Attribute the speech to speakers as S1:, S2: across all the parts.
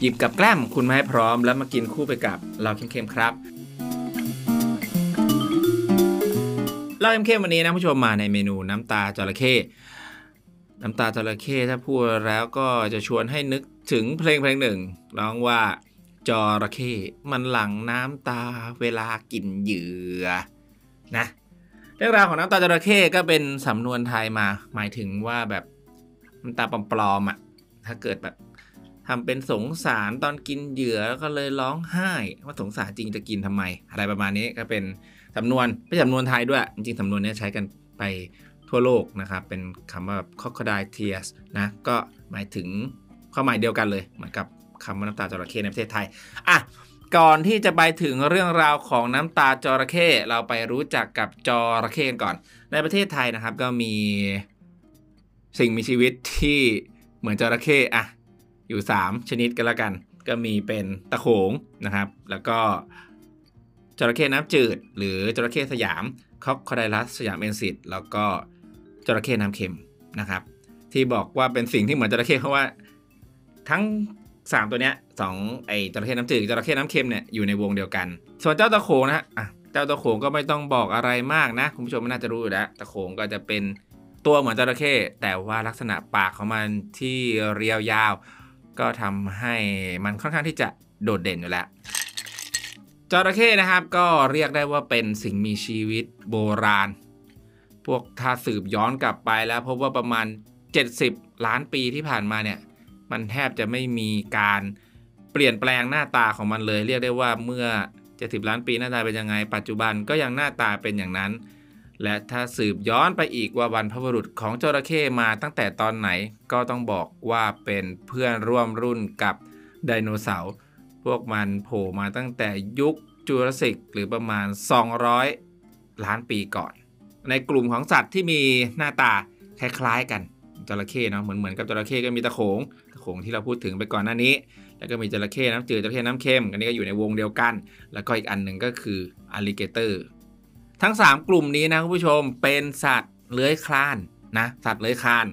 S1: หยิบกับแกล้มคุณมาให้พร้อม แล้วมากินคู่ไปกับเราเข้มๆครับเราเข้มๆวันนี้นะผู้ชมมาในเมนูน้ำตาจระเข้น้ำตาจระเข้ถ้าพูดแล้วก็จะชวนให้นึกถึงเพลงเพลงหนึ่งร้องว่าจระเข้มันหลั่งน้ำตาเวลากินเหยื่อนะเรื่องราวของน้ำตาจระเข้ก็เป็นสำนวนไทยมา หมายถึงว่าแบบน้ำตาปลอมๆอะ่ะถ้าเกิดแบบ ทำเป็นสงสารตอนกินเหยื่อแล้วก็เลยร้องไห้ ว่าสงสารจริงจะกินทำไม อะไรประมาณนี้ก็เป็นสำนวนไม่ใช่สำนวนไทยด้วย จริงๆสำนวนนี้ใช้กันไปทั่วโลกนะครับ เป็นคำว่าแบบ crocodile tears นะก็หมายถึงความหมายเดียวกันเลย เหมือนกับคำว่าน้ำตาจระเข้ในประเทศไทยอะก่อนที่จะไปถึงเรื่องราวของน้ำตาจระเข้เราไปรู้จักกับจระเข้กันก่อน ในประเทศไทยนะครับก็มีสิ่งมีชีวิตที่เหมือนจระเข้อะ อยู่ 3 ชนิดกันละกัน ก็มีเป็นตะโขงนะครับ แล้วก็จระเข้น้ำจืด หรือจระเข้สยามคอกคอไดลัสสยามเอนซิตแล้วก็จระเข้น้ำเค็มนะครับ ที่บอกว่าเป็นสิ่งที่เหมือนจระเข้เพราะว่า ทั้ง 3 ตัวเนี้ยสองไอจระเข้น้ำจืดจระเข้น้ำเค็มเนี่ยอยู่ในวงเดียวกัน ส่วนเจ้าตะโขงนะอะเจ้าตะโขงก็ไม่ต้องบอกอะไรมากนะคุณผู้ชมน่าจะรู้อยู่แล้วตะโขงก็จะเป็นตัวเหมือนจระเข้แต่ว่าลักษณะปากของมันที่เรียวยาว ก็ทำให้มันค่อนข้างที่จะโดดเด่นอยู่แล้วจระเข้นะครับก็เรียกได้ว่าเป็นสิ่งมีชีวิตโบราณ พวกถ้าสืบย้อนกลับไปแล้วพบว่าประมาณ 70 ล้านปีที่ผ่านมาเนี่ยมันแทบจะไม่มีการเปลี่ยนแปลงหน้าตาของมันเลย เรียกได้ว่าเมื่อ 70 ล้านปีหน้าตาเป็นยังไง ปัจจุบันก็ยังหน้าตาเป็นอย่างนั้น และถ้าสืบย้อนไปอีกว่าบรรพบุรุษของจระเข้มาตั้งแต่ตอนไหนก็ต้องบอกว่าเป็นเพื่อนร่วมรุ่นกับไดโนเสาร์พวกมันโผล่มาตั้งแต่ยุคจูราสสิกหรือประมาณ 200 ล้านปีก่อน ในกลุ่มของสัตว์ที่มีหน้าตาคล้ายๆกันจระเข้เนาะเหมือนเหมือนกับจระเข้ก็มีตะโขงตะโขงที่เราพูดถึงไปก่อนหน้านี้ แล้วก็มีจระเข้น้ำจืดจระเข้น้ำเค็มอันนี้ก็อยู่ในวงเดียวกัน แล้วก็อีกอันหนึ่งก็คืออลิเกเตอร์ ทั้ง 3 กลุ่มนี้นะคุณผู้ชมเป็นสัตว์เลื้อยคลานนะสัตว์เลื้อยคลาน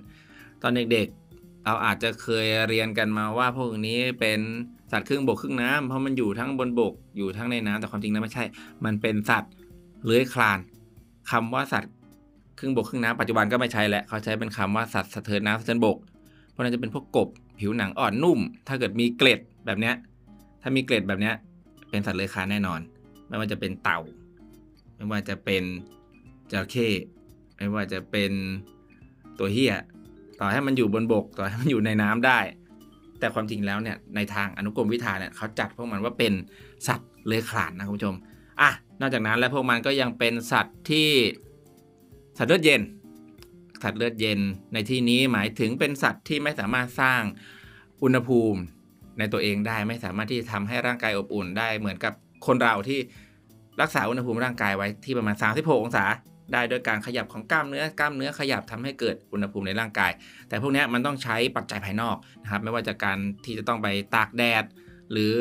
S1: ตอนเด็กๆ เราอาจจะเคยเรียนกันมาว่าพวกนี้เป็นสัตว์ครึ่งบกครึ่งน้ำเพราะมันอยู่ทั้งบนบกอยู่ทั้งในน้ำแต่ความจริงแล้วไม่ใช่ มันเป็นสัตว์เลื้อยคลานคำว่าสัตว์ครึ่งบกครึ่งน้ำปัจจุบันก็ไม่ใช่แล้วเขาใช้เป็นคำว่าสัตว์สะเทินน้ำสะเทินบก เพราะนั้นจะเป็นพวกกบผิวหนังอ่อนนุ่ม ถ้าเกิดมีเกล็ดแบบเนี้ยถ้ามีเกล็ดแบบเนี้ยเป็นสัตว์เลื้อยคลานแน่นอน ไม่ว่าจะเป็นเต่า ไม่ว่าจะเป็นจระเข้ไม่ว่าจะเป็นตัวเฮียต่อให้มันอยู่บนบก ต่อให้มันอยู่ในน้ำได้ แต่ความจริงแล้วเนี่ยในทางอนุกรมวิทาเนี่ยเขาจัดพวกมันว่าเป็นสัตว์เลื้อยคลานนะคุณผู้ชมอะนอกจากนั้นแล้วพวกมันก็ยังเป็นสัตว์ที่สัตว์เลือดเย็น สัตว์เลือดเย็นในที่นี้หมายถึงเป็นสัตว์ที่ไม่สามารถสร้างอุณหภูมิในตัวเองได้ไม่สามารถที่จะทำให้ร่างกายอบอุ่นได้เหมือนกับคนเราที่ รักษาอุณหภูมิร่างกายไว้ที่ประมาณ 36 องศา ได้โดยการขยับของกล้ามเนื้อกล้ามเนื้อขยับทำให้เกิดอุณหภูมิในร่างกาย แต่พวกนี้มันต้องใช้ปัจจัยภายนอกนะครับไม่ว่าจะการที่จะต้องไปตากแดด หรือ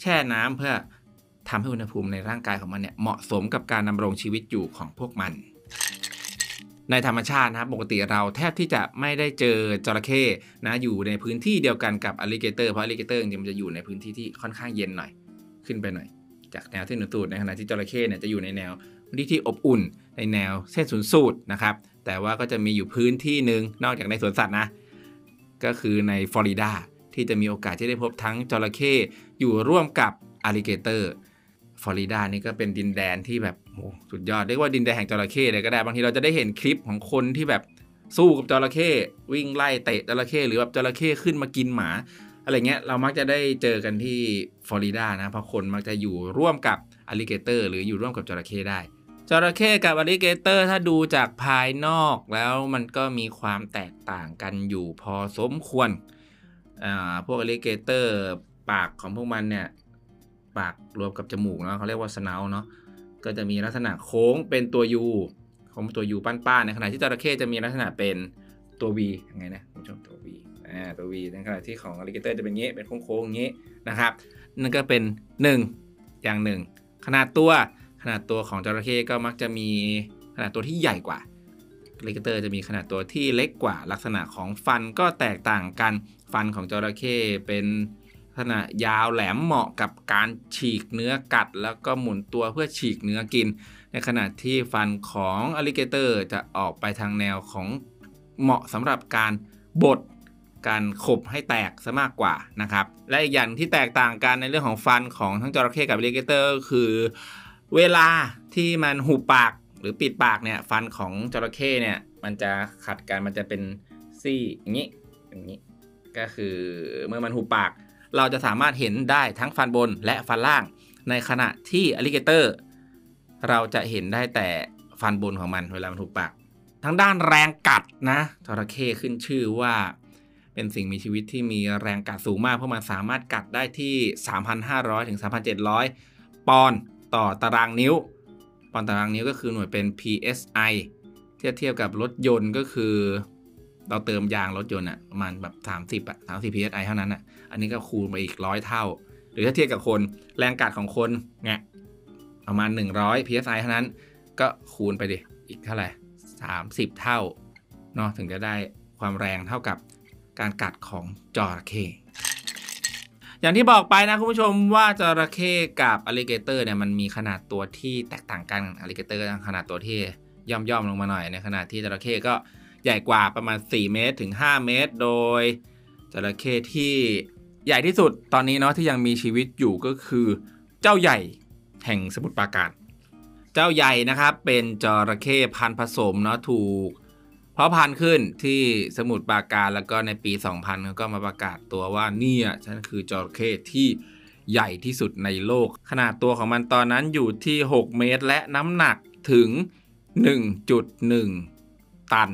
S1: แช่น้ำเพื่อทำให้อุณหภูมิในร่างกายของมันเนี่ยเหมาะสมกับการดำรงชีวิตอยู่ของพวกมัน ในธรรมชาตินะครับปกติเราแทบที่จะไม่ได้เจอจระเข้นะอยู่ในพื้นที่เดียวกันกับ alligator เพราะ alligator จริงมันจะอยู่ในพื้นที่ที่ค่อนข้างเย็นหน่อยขึ้นไปหน่อย จากแนวที่หนุนตูดในขณะที่จระเข้เนี่ยจะอยู่ในแนวพื้นที่ที่อบอุ่นในแนวเส้นศูนย์สูตรนะครับแต่ว่าก็จะมีอยู่พื้นที่หนึ่งนอกจากในสวนสัตว์นะก็คือในฟลอริดาที่จะมีโอกาสที่ได้พบทั้งจระเข้อยู่ร่วมกับ alligator ฟลอริดานี่ก็เป็นดินแดนที่แบบโอ้สุดยอดเรียกว่าดินแดนแห่งจระเข้เลยก็ได้บางทีเราจะได้เห็นคลิปของคนที่แบบสู้กับจระเข้วิ่งไล่เตะจระเข้หรือแบบจระเข้ขึ้นมากินหมา อะไรเงี้ยเรามักจะได้เจอกันที่ฟลอริดานะเพราะคนมักจะอยู่ร่วมกับalligator หรืออยู่ร่วมกับจระเข้ได้จระเข้กับ alligator ถ้าดูจากภายนอกแล้วมันก็มีความแตกต่างกันอยู่พอสมควรพวก alligator ปากของพวกมันเนี่ยปากรวมกับจมูกเนาะเขาเรียกว่า snout เนาะก็จะมีลักษณะโค้งเป็นตัว U ของตัว U ป้านๆในขณะที่จระเข้จะมีลักษณะเป็นตัว V ยังไงนะคุณผู้ชม ตัว V อ่าตัว V ในขณะที่ของ alligator จะเป็นงี้เป็นโค้งๆอย่างงี้นะครับนั่นก็เป็น 1 อย่างหนึ่งขนาดตัวขนาดตัวของจระเข้ก็มักจะมีขนาดตัวที่ใหญ่กว่า alligator จะมีขนาดตัวที่เล็กกว่า ลักษณะของฟันก็แตกต่างกันฟันของจระเข้เป็นขนาดยาวแหลมเหมาะกับการฉีกเนื้อกัด แล้วก็หมุนตัวเพื่อฉีกเนื้อกิน ในขณะที่ฟันของ alligator จะออกไปทางแนวของเหมาะสำหรับการบด การขบให้แตกซะมากกว่านะครับ และอีกอย่างที่แตกต่างกันในเรื่องของฟันของทั้งจระเข้กับ alligator คือ เวลาที่มันหุบปากหรือปิดปากเนี่ยฟันของจระเข้เนี่ยมันจะขัดกันมันจะเป็นซี่อย่างนี้อย่างนี้ ก็คือเมื่อมันหุบปาก เราจะสามารถเห็นได้ทั้งฟันบนและฟันล่าง ในขณะที่ alligator เราจะเห็นได้แต่ฟันบนของมันเวลามันหุบปากทั้งด้านแรงกัดนะจระเข้ขึ้นชื่อว่า เป็นสิ่งมีชีวิตที่มีแรงกัดสูงมาก เพราะมันสามารถกัดได้ที่ 3,500 ถึง 3,700 ปอนด์ต่อตารางนิ้ว ปอนด์ตารางนิ้วก็คือหน่วยเป็น psi เทียบเทียบกับรถยนต์ก็คือ เราเติมยางรถยนต์อะประมาณแบบ 30อะ30 psi เท่านั้นอะอันนี้ก็คูณไปอีกร้อยเท่า หรือถ้าเทียบกับคนแรงกัดของคนเนี่ยประมาณ 100 psi เท่านั้น ก็คูณไปดิอีกเท่าไหร่30 เท่าเนาะถึงจะได้ความแรงเท่ากับ การกัดของจระเข้อย่างที่บอกไปนะคุณผู้ชมว่าจระเข้กับ alligator เนี่ยมันมีขนาดตัวที่แตกต่างกัน alligator ขนาดตัวที่ย่อมย่อมลงมาหน่อยในขณะที่จระเข้ก็ใหญ่กว่าประมาณ 4 เมตรถึง 5 เมตร โดยจระเข้ที่ใหญ่ที่สุดตอนนี้เนาะที่ยังมีชีวิตอยู่ก็คือเจ้าใหญ่แห่งสมุทรปราการ เจ้าใหญ่นะครับเป็นจระเข้พันธุ์ผสมเนาะถูก เพราะพันขึ้นที่สมุทรปราการแล้วก็ในปี 2000เขาก็มาประกาศตัวว่าเนี่ยฉันคือจระเข้ที่ใหญ่ที่สุดในโลก ขนาดตัวของมันตอนนั้นอยู่ที่ 6 เมตรและน้ำหนักถึง 1.1 ตัน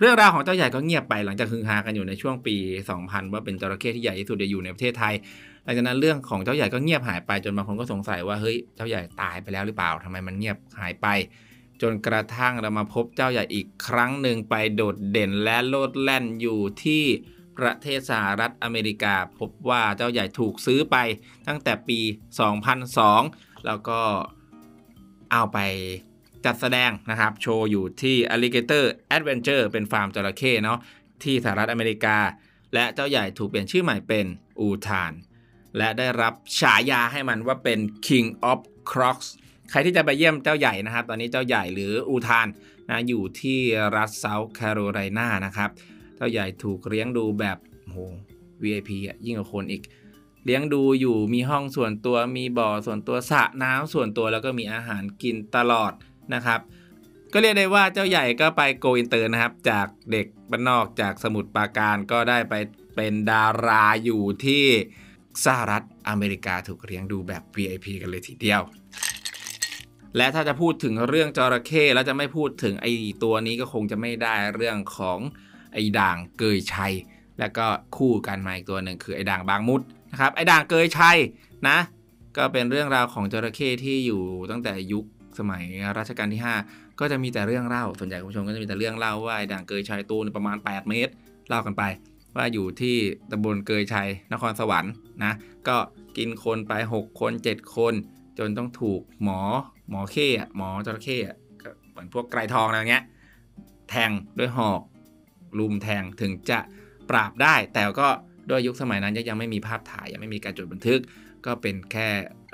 S1: เรื่องราวของเจ้าใหญ่ก็เงียบไปหลังจากฮือฮากันอยู่ในช่วงปี 2000 ว่าเป็นจระเข้ที่ใหญ่ที่สุดอยู่ในประเทศไทยหลังจากนั้นเรื่องของเจ้าใหญ่ก็เงียบหายไปจนบางคนก็สงสัยว่าเฮ้ยเจ้าใหญ่ตายไปแล้วหรือเปล่าทำไมมันเงียบหายไป จนกระทั่งเรามาพบเจ้าใหญ่อีกครั้งหนึ่งไปโดดเด่นและโลดแล่นอยู่ที่ประเทศสหรัฐอเมริกา พบว่าเจ้าใหญ่ถูกซื้อไปตั้งแต่ปี 2002 แล้วก็เอาไปจัดแสดงนะครับ โชว์อยู่ที่ Alligator Adventure เป็นฟาร์มจระเข้เนาะที่สหรัฐอเมริกา และเจ้าใหญ่ถูกเปลี่ยนชื่อใหม่เป็นอูทาน และได้รับฉายาให้มันว่าเป็น King of Crocs ใครที่จะไปเยี่ยมเจ้าใหญ่นะครับ ตอนนี้เจ้าใหญ่หรืออูทานนะอยู่ที่รัฐเซาท์แคโรไลนานะครับ เจ้าใหญ่ถูกเลี้ยงดูแบบโห VIP อะยิ่งกว่าคนอีก เลี้ยงดูอยู่มีห้องส่วนตัวมีบ่อส่วนตัวสระน้ำส่วนตัวแล้วก็มีอาหารกินตลอดนะครับ ก็เรียกได้ว่าเจ้าใหญ่ก็ไป go inter นะครับ จากเด็กบ้านนอกจากสมุทรปราการก็ได้ไปเป็นดาราอยู่ที่สหรัฐอเมริกาถูกเลี้ยงดูแบบ VIP กันเลยทีเดียว และถ้าจะพูดถึงเรื่องจระเข้แล้วจะไม่พูดถึงไอ้ตัวนี้ก็คงจะไม่ได้เรื่องของไอ้ด่างเกยชัย แล้วก็คู่กันมาอีกตัวหนึ่งคือไอ้ด่างบางมุดนะครับไอ้ด่างเกยชัยนะ ก็เป็นเรื่องราวของจระเข้ที่อยู่ตั้งแต่ยุคสมัยรัชกาลที่ 5 ก็จะมีแต่เรื่องเล่าส่วนใหญ่คุณผู้ชมก็จะมีแต่เรื่องเล่าว่าไอ้ด่างเกยชัยตัวนึงประมาณ 8 เมตรเล่ากันไป ว่าอยู่ที่ตำบลเกยชัยนครสวรรค์นะก็กินคนไป 6 คน 7 คน จนต้องถูกหมอหมอเข้อะหมอจระเข้อะก็เหมือนพวกไกรทองอะไรเงี้ยแทงด้วยหอกลุมแทงถึงจะปราบได้ แต่ก็ด้วยยุคสมัยนั้นยังไม่มีภาพถ่ายยังไม่มีการจดบันทึก ก็เป็นแค่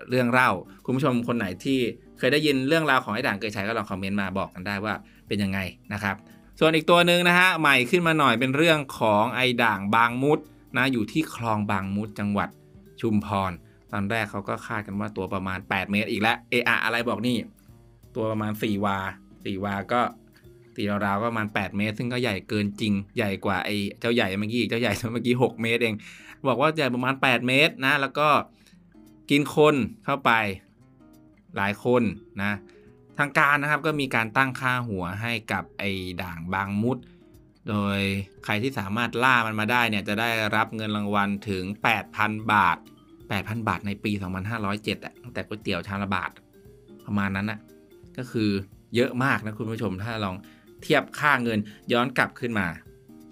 S1: เรื่องเล่า คุณผู้ชมคนไหนที่เคยได้ยินเรื่องราวของไอ้ด่างเกยชัยก็ลองคอมเมนต์มาบอกกันได้ว่าเป็นยังไงนะครับ ส่วนอีกตัวหนึ่งนะฮะใหม่ขึ้นมาหน่อยเป็นเรื่องของไอ้ด่างบางมุดนะอยู่ที่คลองบางมุดจังหวัดชุมพร ตอนแรกเขาก็คาดกันว่าตัวประมาณ 8 เมตรอีกแล้วเออะอะไรบอกนี่ ตัวประมาณ 4 วา 4 วาก็ตีราวๆก็ประมาณ 8 เมตร ซึ่งก็ใหญ่เกินจริงใหญ่กว่าไอ้เจ้าใหญ่เมื่อกี้เจ้าใหญ่เมื่อกี้ 6 เมตรเอง บอกว่าใหญ่ประมาณ 8 เมตรนะ แล้วก็กินคนเข้าไปหลายคนนะ ทางการนะครับก็มีการตั้งค่าหัวให้กับไอ้ด่างบางมุด โดยใครที่สามารถล่ามันมาได้เนี่ยจะได้รับเงินรางวัลถึง 8,000 บาท 8,000 บาทในปี 2507อะตั้งแต่ก๋วยเตี๋ยวชามละบาทประมาณนั้นนะก็คือเยอะมากนะคุณผู้ชมถ้าลองเทียบค่าเงินย้อนกลับขึ้นมา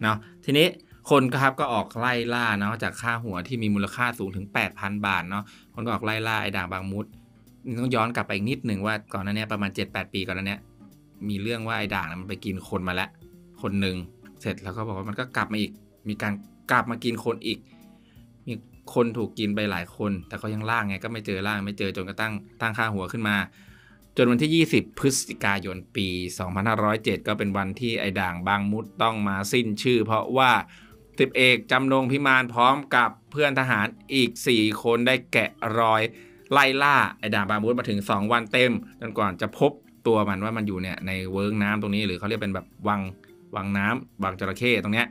S1: เนาะทีนี้คนครับก็ออกไล่ล่าเนาะจากค่าหัวที่มีมูลค่าสูงถึง 8,000 บาทเนาะคนก็ออกไล่ล่าไอ้ด่างบางมุดต้องย้อนกลับไปอีกนิดหนึ่งว่าก่อนหน้านี้ประมาณ 7-8 ปีก่อนหน้านี้มีเรื่องว่าไอ้ด่างมันไปกินคนมาแล้วคนหนึ่งเสร็จแล้วก็บอกว่ามันก็กลับมาอีกมีการกลับมากินคนอีก คนถูกกินไปหลายคน แต่ก็ยังล่างไงก็ไม่เจอล่างไม่เจอจนกระทั่งตั้งค่าหัวขึ้นมา จนวันที่ 20 พฤศจิกายนปี 2507 ก็เป็นวันที่ไอ้ด่างบางมุดต้องมาสิ้นชื่อ เพราะว่าสิบเอกจำนงพิมานพร้อมกับเพื่อนทหารอีก 4 คนได้แกะรอยไล่ล่าไอ้ด่างบางมุดมาถึง 2 วันเต็มจนกว่าจะพบตัวมันว่ามันอยู่เนี่ยในเวิร์กน้ำตรงนี้หรือเขาเรียกเป็นแบบวังวังน้ำวังจระเข้ตรงเนี้ย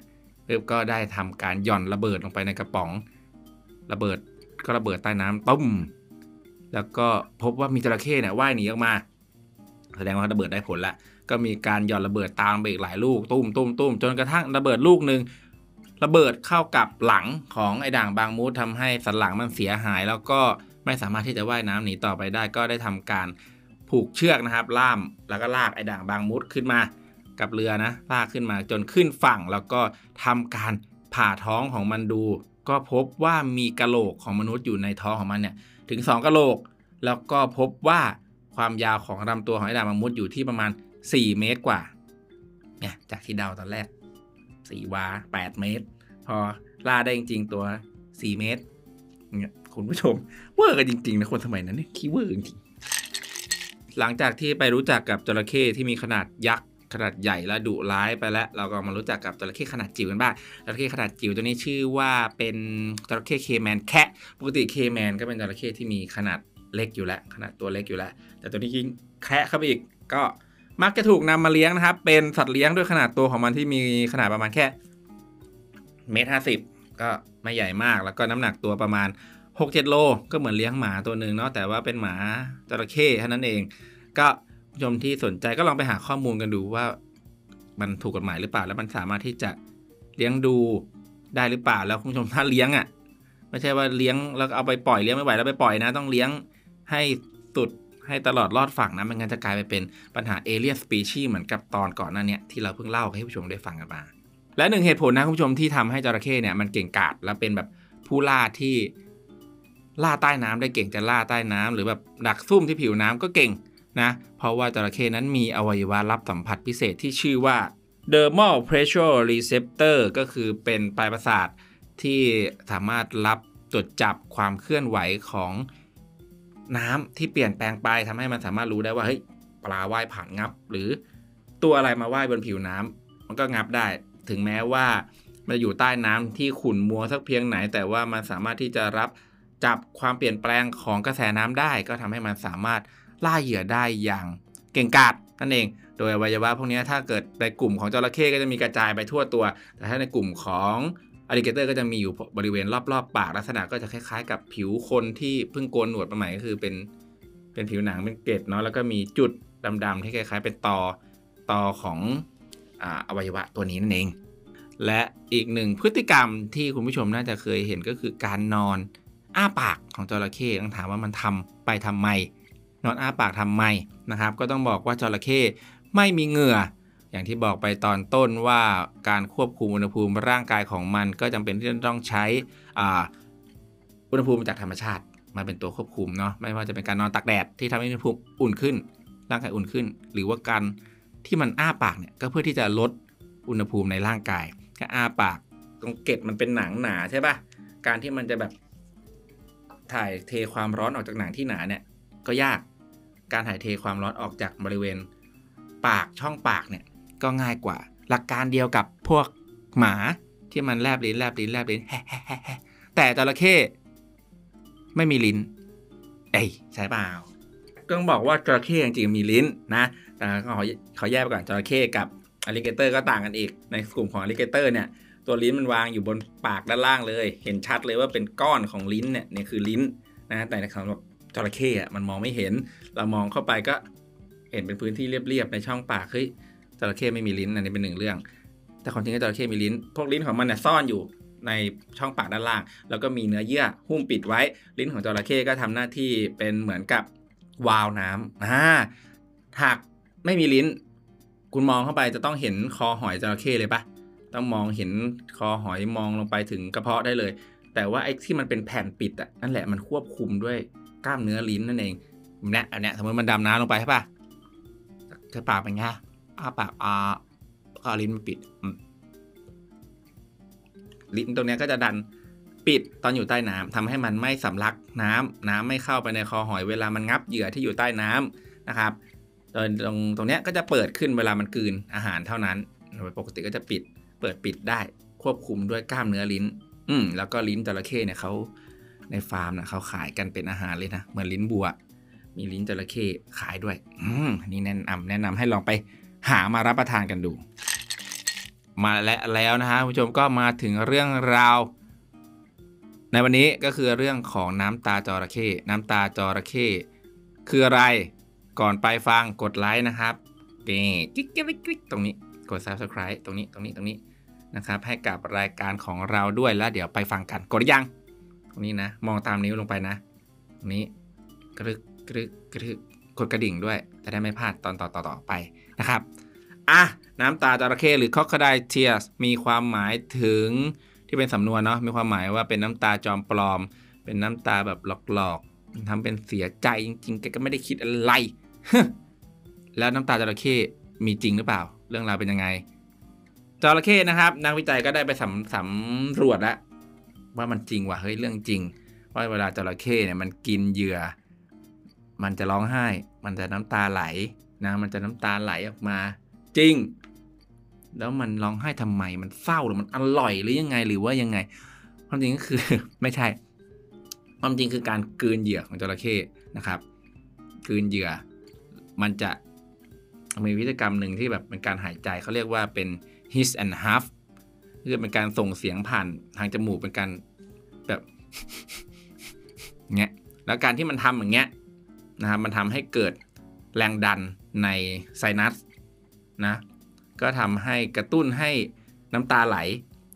S1: เรียบก็ได้ทำการหย่อนระเบิดลงไปในกระป๋อง ระเบิดก็ระเบิดใต้น้ำตุ้มแล้วก็พบว่ามีจระเข้เนี่ยว่ายหนีออกมา แสดงว่าระเบิดได้ผลละก็มีการหย่อนระเบิดตามไปอีกหลายลูกตุ้มตุ้มตุ้มจนกระทั่งระเบิดลูกหนึ่งระเบิดเข้ากับหลังของไอ้ด่างบางมูดทำให้สันหลังมันเสียหาย แล้วก็ไม่สามารถที่จะว่ายน้ำหนีต่อไปได้ ก็ได้ทำการผูกเชือกนะครับ ล่ามแล้วก็ลากไอ้ด่างบางมุดขึ้นมากับเรือนะลากขึ้นมาจนขึ้นฝั่งแล้วก็ทำการผ่าท้องของมันดู ก็พบว่ามีกะโหลกของมนุษย์อยู่ในท้องของมันเนี่ยถึง 2กะโหลก แล้วก็พบว่าความยาวของลำตัวของไอ้ด่างบามุดอยู่ที่ประมาณ 4 เมตรกว่าเนี่ยจากที่เดาตอนแรก 4 วา 8 เมตร พอล่าได้จริงๆตัว 4 เมตรเนี่ยคุณผู้ชม over กันจริงๆนะคนสมัยนั้นเนี่ยขี้ over จริงหลังจากที่ไปรู้จักกับจระเข้ที่มีขนาดยักษ์ ขนาดใหญ่และดุร้ายไปแล้ว เราก็มารู้จักกับจระเข้ขนาดจิ๋วกันบ้างจระเข้ขนาดจิ๋วตัวนี้ชื่อว่าเป็นจระเข้ caiman แคระปกติ caiman ก็เป็นจระเข้ที่มีขนาดเล็กอยู่แล้ว ขนาดตัวเล็กอยู่แล้ว แต่ตัวนี้ยิ่งแคะเข้าไปอีกก็มักจะถูกนำมาเลี้ยงนะครับ เป็นสัตว์เลี้ยงด้วยขนาดตัวของมันที่มีขนาดประมาณแค่เมตรห้าสิบก็ไม่ใหญ่มาก แล้วก็น้ำหนักตัวประมาณ 6-7 โล ก็เหมือนเลี้ยงหมาตัวหนึ่งเนาะแต่ว่าเป็นหมาจระเข้เท่านั้นเอง ก็ ผู้ชมที่สนใจก็ลองไปหาข้อมูลกันดูว่า มันถูกกฎหมายหรือเปล่า แล้วมันสามารถที่จะเลี้ยงดูได้หรือเปล่าแล้วคุณผู้ชมถ้าเลี้ยงอะ่ะ ไม่ใช่ว่าเลี้ยงแล้วเอาไปปล่อยเลี้ยงไม่ไหวแล้วไปปล่อยนะ ต้องเลี้ยงให้สุดให้ตลอดรอดฝั่งนะไม่งั้นจะกลายไปเป็นปัญหาเอเลียนสปีชีเหมือนกับตอนก่อนหน้านี้ที่เราเพิ่งเล่าให้ผู้ชมได้ฟังกันมา และหนึ่งเหตุผลนะคุณผู้ชมที่ทำให้จระเข้เนี่ยมันเก่งกาจและเป็นแบบผู้ล่าที่ล่าใต้น้ำได้เก่งจะล่าใต้น้ำหรือแบบดักซุ่มที่ผิวน้ำก็เก่ง นะเพราะว่าจระเข้นั้นมีอวัยวะรับสัมผัสพิเศษที่ชื่อว่า dermal pressure receptor ก็คือเป็นปลายประสาทที่สามารถรับจดจับความเคลื่อนไหวของน้ำที่เปลี่ยนแปลงไปทำให้มันสามารถรู้ได้ว่าเฮ้ยปลาว่ายผ่านงับ หรือตัวอะไรมาว่ายบนผิวน้ำมันก็งับได้ ถึงแม้ว่ามันอยู่ใต้น้ำที่ขุ่นมัวสักเพียงไหน แต่ว่ามันสามารถที่จะรับจับความเปลี่ยนแปลงของกระแสน้ำได้ ก็ทำให้มันสามารถ ล่าเหยื่อได้อย่างเก่งกาจนั่นเอง โดยอวัยวะพวกนี้ถ้าเกิดในกลุ่มของจระเข้ก็จะมีกระจายไปทั่วตัว แต่ถ้าในกลุ่มของอ l ลิเกเตอร์ก็จะมีอยู่บริเวณรอบๆ ปากลักษณะก็จะคล้ายๆ กับผิวคนที่เพิ่งโกนหนวดมาใหม่ก็คือเป็นเป็นผิวหนังเป็นเกล็ดเนาะแล้วก็มีจุดดำๆที่คล้าย ๆ เป็นตอตอของอวัยวะตัวนี้นั่นเอง และอีกหนึ่งพฤติกรรมที่คุณผู้ชมน่าจะเคยเห็นก็คือการนอนอ้าปากของจระเข้ต้องถามว่ามันทำไปทำไม นอนอ้าปากทำไมนะครับ ก็ต้องบอกว่าจระเข้ไม่มีเหงื่อ อย่างที่บอกไปตอนต้นว่าการควบคุมอุณหภูมิร่างกายของมันก็จำเป็นที่จะต้องใช้อุณหภูมิจากธรรมชาติมาเป็นตัวควบคุมเนาะไม่ว่าจะเป็นการนอนตากแดดที่ทำให้อุณหภูมิอุ่นขึ้น ร่างกายอุ่นขึ้น หรือว่าการที่มันอ้าปากเนี่ยก็เพื่อที่จะลดอุณหภูมิในร่างกายก็อ้าปากตรงเกล็ดมันเป็นหนังหนาใช่ปะการที่มันจะแบบถ่ายเทความร้อนออกจากหนังที่หนาเนี่ย ก็ยากการถ่ายเทความร้อนออกจากบริเวณ ปากช่องปากเนี่ยก็ง่ายกว่า หลักการเดียวกับพวกหมาที่มันแลบลิ้นแลบลิ้นแลบลิ้นแต่จระเข้ไม่มีลิ้น เอ้ยใช่เปล่าต้องบอกว่าจระเข้จริงๆมีลิ้นนะแต่เขาเขาแยกไปก่อนจระเข้กับ alligator ก็ต่างกันอีก ในกลุ่มของ alligator เนี่ย ตัวลิ้นมันวางอยู่บนปากด้านล่างเลย เห็นชัดเลยว่าเป็นก้อนของลิ้นเนี่ยนี่คือลิ้นนะแต่ในคำว่า จระเข้อะมันมองไม่เห็น เรามองเข้าไปก็เห็นเป็นพื้นที่เรียบๆในช่องปากเฮ้ยจระเข้ไม่มีลิ้นอันนี้เป็นหนึ่งเรื่อง แต่ความจริงจระเข้มีลิ้น พวกลิ้นของมันเนี่ยซ่อนอยู่ในช่องปากด้านล่าง แล้วก็มีเนื้อเยื่อหุ้มปิดไว้ ลิ้นของจระเข้ก็ทำหน้าที่เป็นเหมือนกับวาล์วน้ำอ่าหากไม่มีลิ้น คุณมองเข้าไปจะต้องเห็นคอหอยจระเข้เลยปะต้องมองเห็นคอหอยมองลงไปถึงกระเพาะได้เลย แต่ว่าไอ้ที่มันเป็นแผ่นปิดอะนั่นแหละมันควบคุมด้วย กล้ามเนื้อลิ้นนั่นเองเนี่ยอันเนี้ยสมมติมันดำน้ำลงไปใช่ปะใช้ปากเป็นไงอ้าปากอ่าก็ลิ้นมันปิดลิ้นตรงเนี้ยก็จะดันปิดตอนอยู่ใต้น้ำทำให้มันไม่สำลักน้ำน้ำไม่เข้าไปในคอหอยเวลามันงับเหยื่อที่อยู่ใต้น้ำนะครับตรงตรงเนี้ยก็จะเปิดขึ้นเวลามันกลืนอาหารเท่านั้นโดยปกติก็จะปิด เปิดปิดได้ควบคุมด้วยกล้ามเนื้อลิ้น อืมแล้วก็ลิ้นจระเข้เนี่ยเขา ในฟาร์มนะเขาขายกันเป็นอาหารเลยนะ เหมือนลิ้นบัว มีลิ้นจระเข้ขายด้วย อืมนี่แนะนำแนะนำให้ลองไปหามารับประทานกันดู มาและแล้วนะฮะผู้ชมก็มาถึงเรื่องราว ในวันนี้ก็คือเรื่องของน้ำตาจระเข้น้ำตาจระเข้คืออะไรก่อนไปฟังกดไลค์นะครับนี่กิ๊กกิ๊กกิ๊กตรงนี้กด subscribe ตรงนี้ตรงนี้ตรงนี้นะครับ ให้กับรายการของเราด้วยแล้วเดี๋ยวไปฟังกันกดหรือยัง นี้นะ มองตามนิ้วลงไปนะตรงนี้กรึกกรึกกรึกกดกระดิ่งด้วย จะได้ไม่พลาดตอนต่อต่อต่อไปนะครับ อะ น้ำตาจระเข้หรือ crocodile tears มีความหมายถึงที่เป็นสำนวนเนาะมีความหมายว่าเป็นน้ำตาจอมปลอม เป็นน้ำตาแบบหลอกๆทำเป็นเสียใจจริงๆแกก็ไม่ได้คิดอะไร แล้วน้ำตาจระเข้มีจริงหรือเปล่า เรื่องราวเป็นยังไงจระเข้นะครับ นักวิจัยก็ได้ไปสำสำรวจแล้ว ว่ามันจริงว่ะเฮ้ยเรื่องจริง ว่าเวลาจระเข้เนี่ยมันกินเหยื่อ มันจะร้องไห้ มันจะน้ำตาไหลนะมันจะน้ำตาไหลออกมา จริง แล้วมันร้องไห้ทำไมมันเศร้าหรือมันอร่อยหรือยังไงหรือว่ายังไง ความจริงก็คือไม่ใช่ ความจริงคือการกลืนเหยื่อของจระเข้นะครับกลืนเหยื่อ มันจะมีวิธีกรรมหนึ่งที่แบบเป็นการหายใจเขาเรียกว่าเป็น hiss and huff คือเป็นการส่งเสียงผ่านทางจมูกเป็นการ แบบเงี้ยแล้วการที่มันทำอย่างเงี้ยนะครับมันทำให้เกิดแรงดันในไซนัสนะก็ทำให้กระตุ้นให้น้ำตาไหล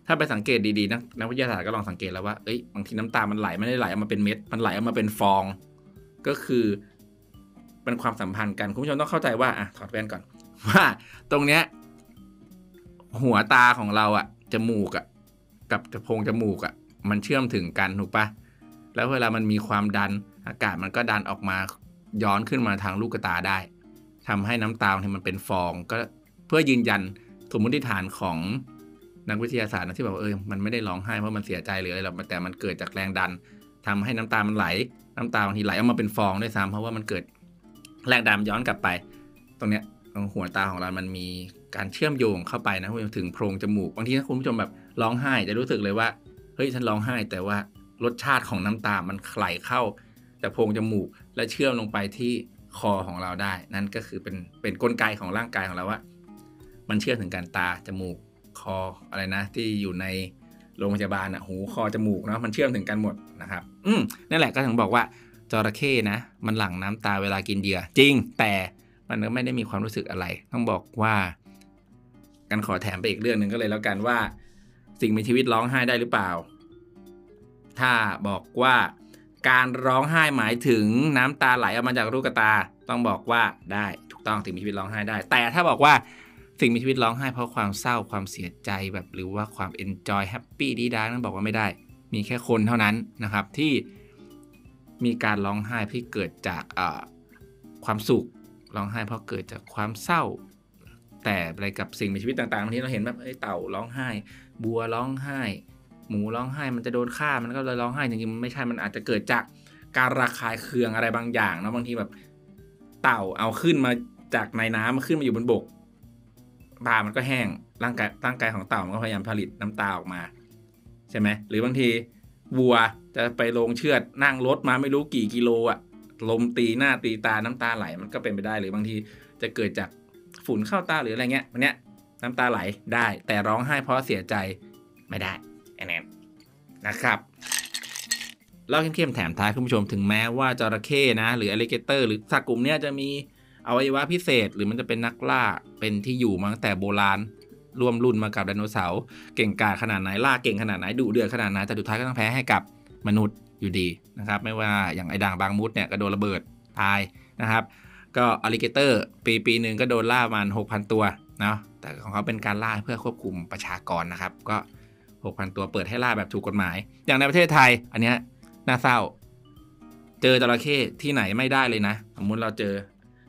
S1: ถ้าไปสังเกตดีๆนักนักวิทยาศาสตร์ก็ลองสังเกตแล้วว่าเอ้ยบางทีน้ำตามันไหลไม่ได้ไหลออกมาเป็นเม็ดมันไหลออกมาเป็นฟอง ก็คือเป็นความสัมพันธ์กันคุณผู้ชมต้องเข้าใจว่าอะถอดแว่นก่อนว่าตรงเนี้ยหัวตาของเราอะจมูกอะกับกระโพรงจมูกอะ มันเชื่อมถึงกันถูกปะแล้วเวลามันมีความดันอากาศมันก็ดันออกมาย้อนขึ้นมาทางลูกตาได้ทำให้น้ำตาที่มันเป็นฟอง ก็เพื่อยืนยันสมมติฐานของนักวิทยาศาสตร์นะที่บอกเออมันไม่ได้ร้องไห้เพราะมันเสียใจหรืออะไรหรอกแต่มันเกิดจากแรงดันทำให้น้ำตามันไหล น้ำตาบางทีไหลออกมาเป็นฟองด้วยซ้ำเพราะว่ามันเกิดแรงดันย้อนกลับไป ตรงเนี้ยตรงหัวตาของเรา มันมีการเชื่อมโยงเข้าไปนะถึงโพรงจมูกบางทีถ้าคุณผู้ชมแบบร้องไห้จะรู้สึกเลยว่า เฮ้ยฉันร้องไห้ แต่ว่ารสชาติของน้ำตามันไหลเข้าจากโพรงจมูกและเชื่อมลงไปที่คอของเราได้ นั่นก็คือเป็นเป็นกลไกของร่างกายของเราว่า มันเชื่อมถึงการตาจมูกคออะไรนะ ที่อยู่ในโรงพยาบาลอะหูคอจมูกเนาะมันเชื่อมถึงกันหมดนะครับ อืมนั่นแหละก็ถึงบอกว่าจระเข้นะ มันหลั่งน้ำตาเวลากินเหยื่อ จริง แต่มันก็ไม่ได้มีความรู้สึกอะไร ต้องบอกว่า กันขอแถมไปอีกเรื่องหนึ่งก็เลยแล้วกันว่า สิ่งมีชีวิตร้องไห้ได้หรือเปล่า ถ้าบอกว่าการร้องไห้หมายถึงน้ำตาไหลออกมาจากลูกตา ต้องบอกว่าได้ถูกต้องสิ่งมีชีวิตร้องไห้ได้ แต่ถ้าบอกว่าสิ่งมีชีวิตร้องไห้เพราะความเศร้าความเสียใจแบบหรือว่าความ enjoy happy ดี๊ด๊าต้องบอกว่าไม่ได้ มีแค่คนเท่านั้นนะครับที่มีการร้องไห้ที่เกิดจากความสุขร้องไห้เพราะเกิดจากความเศร้า แต่อะไรกับสิ่งมีชีวิตต่างๆบางทีเราเห็นแบบเอ้ยเต่าร้องไห้ บัวร้องไห้ หมูร้องไห้มันจะโดนฆ่ามันก็เลยร้องไห้จริงๆมันไม่ใช่มันอาจจะเกิดจากการระคายเคืองอะไรบางอย่างนะบางทีแบบ เต่าเอาขึ้นมาจากในน้ำมาขึ้นมาอยู่บนบกตามันก็แห้งร่างกายร่างกายของเต่ามันก็พยายามผลิตน้ำตาออกมา ใช่ไหมหรือบางทีวัวจะไปลงเชือดนั่งรถมาไม่รู้กี่กิโลอะลมตีหน้าตีตาน้ำตาไหลมันก็เป็นไปได้หรือบางทีจะเกิดจากฝุ่นเข้าตาหรืออะไรเงี้ยวันเนี้ย น้ำตาไหลได้ แต่ร้องไห้เพราะเสียใจไม่ได้แน่นอนนะครับเล่าเข้มๆแถมท้ายคุณผู้ชมถึงแม้ว่าจระเข้นะ หรือ alligator หรือสัตว์กลุ่มนี้จะมีอวัยวะพิเศษ หรือมันจะเป็นนักล่าเป็นที่อยู่มาตั้งแต่โบราณร่วมรุ่นมากับไดโนเสาร์เก่งกาจขนาดไหนล่าเก่งขนาดไหนดุเดือดขนาดไหนแต่สุดท้ายก็ต้องแพ้ให้กับมนุษย์อยู่ดีนะครับ ไม่ว่าอย่างไอ้ด่างบางมุดเนี่ยก็โดนระเบิดตายนะครับ ก็ alligator ปีปีหนึ่งก็โดนล่าประมาณ6,000 ตัว เนาะแต่ของเขาเป็นการล่าเพื่อควบคุมประชากรนะครับ ก็ 6,000 ตัวเปิดให้ล่าแบบถูกกฎหมาย อย่างในประเทศไทย อันเนี้ยน่าเศร้า เจอจระเข้ที่ไหนไม่ได้เลยนะ สมมติเราเจอ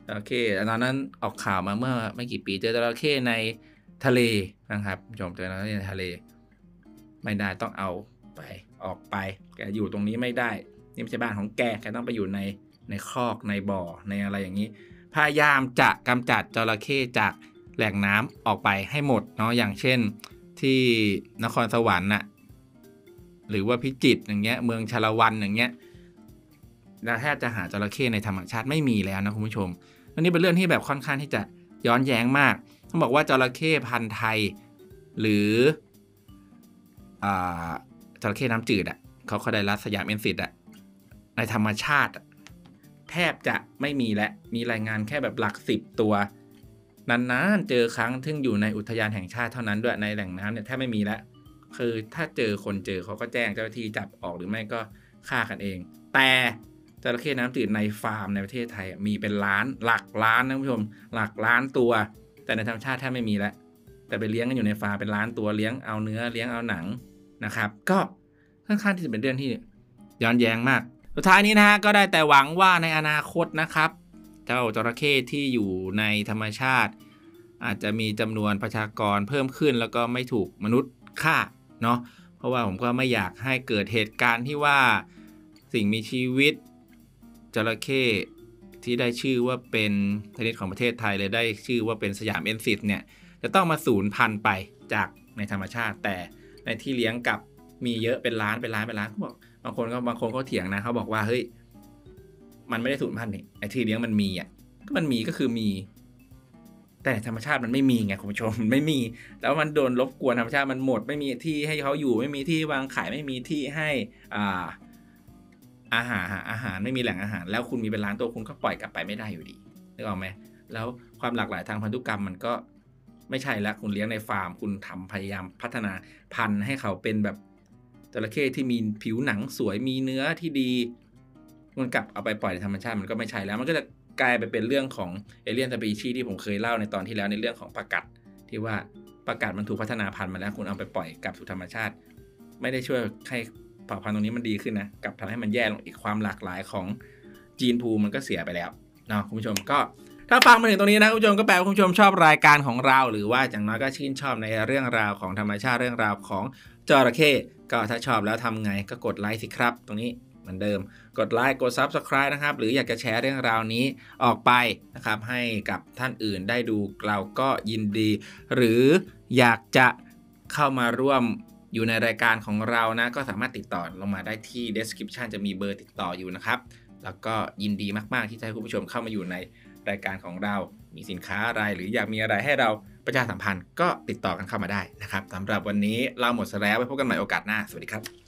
S1: จระเข้ตอนนั้นออกข่าวมาเมื่อไม่กี่ปีเจอจระเข้ในทะเลนะครับชมเจอแล้วในทะเล ไม่ได้ต้องเอาไปออกไปแกอยู่ตรงนี้ไม่ได้ นี่ไม่ใช่บ้านของแกแกต้องไปอยู่ในในคอกในบ่อในอะไรอย่างนี้ พยายามจะกำจัดจระเข้จาก แหล่งน้ำออกไปให้หมดเนาะอย่างเช่นที่นครสวรรค์น่ะหรือว่าพิจิตรอย่างเงี้ย เมืองชาละวันอย่างเงี้ยเราแทบจะหาจระเข้ในธรรมชาติไม่มีแล้วนะคุณผู้ชมอันนี้เป็นเรื่องที่แบบค่อนข้างที่จะย้อนแย้งมากต้องบอกว่าจระเข้พันธุ์ไทย หรืออจระเข้น้ำจืดอะเขาเขาได้รับสยามเอ็นซิตอะในธรรมชาติ แทบจะไม่มีและมีรายงานแค่แบบหลักสิบตัว นานๆเจอครั้งทึ่งอยู่ในอุทยานแห่งชาติเท่านั้นด้วยในแหล่งน้ำเนี่ยแทบไม่มีแล้วคือถ้าเจอคนเจอเขาก็แจ้งเจ้าหน้าที่จับออกหรือไม่ก็ฆ่ากันเอง แต่จระเข้น้ำจืดในฟาร์มในประเทศไทยมีเป็นล้านหลักล้านนะคุณผู้ชม หลักล้านตัว แต่ในธรรมชาติแทบไม่มีแล้วแต่ไปเลี้ยงกันอยู่ในฟาร์มเป็นล้านตัวเลี้ยงเอาเนื้อเลี้ยงเอาหนังนะครับ ก็ค่อนข้างที่จะเป็นเรื่องที่ย้อนแย้งมาก สุดท้ายนี้นะฮะก็ได้แต่หวังว่าในอนาคตนะครับ เจ้าจระเข้ที่อยู่ในธรรมชาติ อาจจะมีจำนวนประชากรเพิ่มขึ้น แล้วก็ไม่ถูกมนุษย์ฆ่าเนาะเพราะว่าผมก็ไม่อยากให้เกิดเหตุการณ์ที่ว่าสิ่งมีชีวิตจระเข้ที่ได้ชื่อว่าเป็นชนิดของประเทศไทยเลยได้ชื่อว่าเป็นสยามเอ็นซิสเนี่ยจะต้องมาสูญพันธุ์ไปจากในธรรมชาติ แต่ในที่เลี้ยงกับมีเยอะเป็นล้านเป็นล้านเป็นล้านเขาบอกบางคนก็บางคนก็เถียงนะเขาบอกว่าเฮ้ย มันไม่ได้สูญพันธุ์นี่ไอ้ที่เลี้ยงมันมีอะก็มันมีก็คือมี แต่ธรรมชาติมันไม่มีไงคุณผู้ชมมันไม่มี แล้วมันโดนรบกวนธรรมชาติมันหมด ไม่มีที่ให้เขาอยู่ไม่มีที่วางขายไม่มีที่ให้อ่าอาหารอาหารไม่มีแหล่งอาหาร แล้วคุณมีเป็นล้านตัวคุณก็ปล่อยกลับไปไม่ได้อยู่ดีนึกออกไหมแล้วความหลากหลายทางพันธุกรรมมันก็ไม่ใช่แล้วคุณเลี้ยงในฟาร์ม คุณทำพยายามพัฒนาพันธุ์ให้เขาเป็นแบบจระเข้ที่มีผิวหนังสวยมีเนื้อที่ดี มันกลับเอาไปปล่อยในธรรมชาติมันก็ไม่ใช่แล้วมันก็จะกลายไปเป็นเรื่องของเอเลี่ยนสปีชีที่ผมเคยเล่าในตอนที่แล้วในเรื่องของประกัดที่ว่าประกัดมันถูกพัฒนาพันธุ์มาแล้วคุณเอาไปปล่อยกลับสู่ธรรมชาติ ไม่ได้ช่วยให้เผ่าพันธุ์ตรงนี้มันดีขึ้นนะกลับทำให้มันแย่ลงอีกความหลากหลายของจีนพูมันก็เสียไปแล้วเนาะคุณผู้ชมก็ถ้าฟังมาถึงตรงนี้นะคุณผู้ชมก็แปลว่าคุณผู้ชมชอบรายการของเรา หรือว่าอย่างน้อยก็ชื่นชอบในเรื่องราวของธรรมชาติเรื่องราวของจระเข้ก็ถ้าชอบแล้วทำไงก็กดไลค์สิครับ ตรงนี้ เหมือนเดิม กดไลค์กด Subscribe นะครับ หรืออยากจะแชร์เรื่องราวนี้ออกไปนะครับ ให้กับท่านอื่นได้ดูเราก็ยินดี หรืออยากจะเข้ามาร่วมอยู่ในรายการของเรานะ ก็สามารถติดต่อลงมาได้ที่ description จะมีเบอร์ติดต่ออยู่นะครับ แล้วก็ยินดีมากๆที่จะให้คุณผู้ชมเข้ามาอยู่ในรายการของเรา มีสินค้าอะไร หรืออยากมีอะไรให้เราประชาสัมพันธ์ก็ติดต่อกันเข้ามาได้นะครับสำหรับวันนี้เราหมดแล้วไว้พบกันใหม่โอกาสหน้า สวัสดีครับ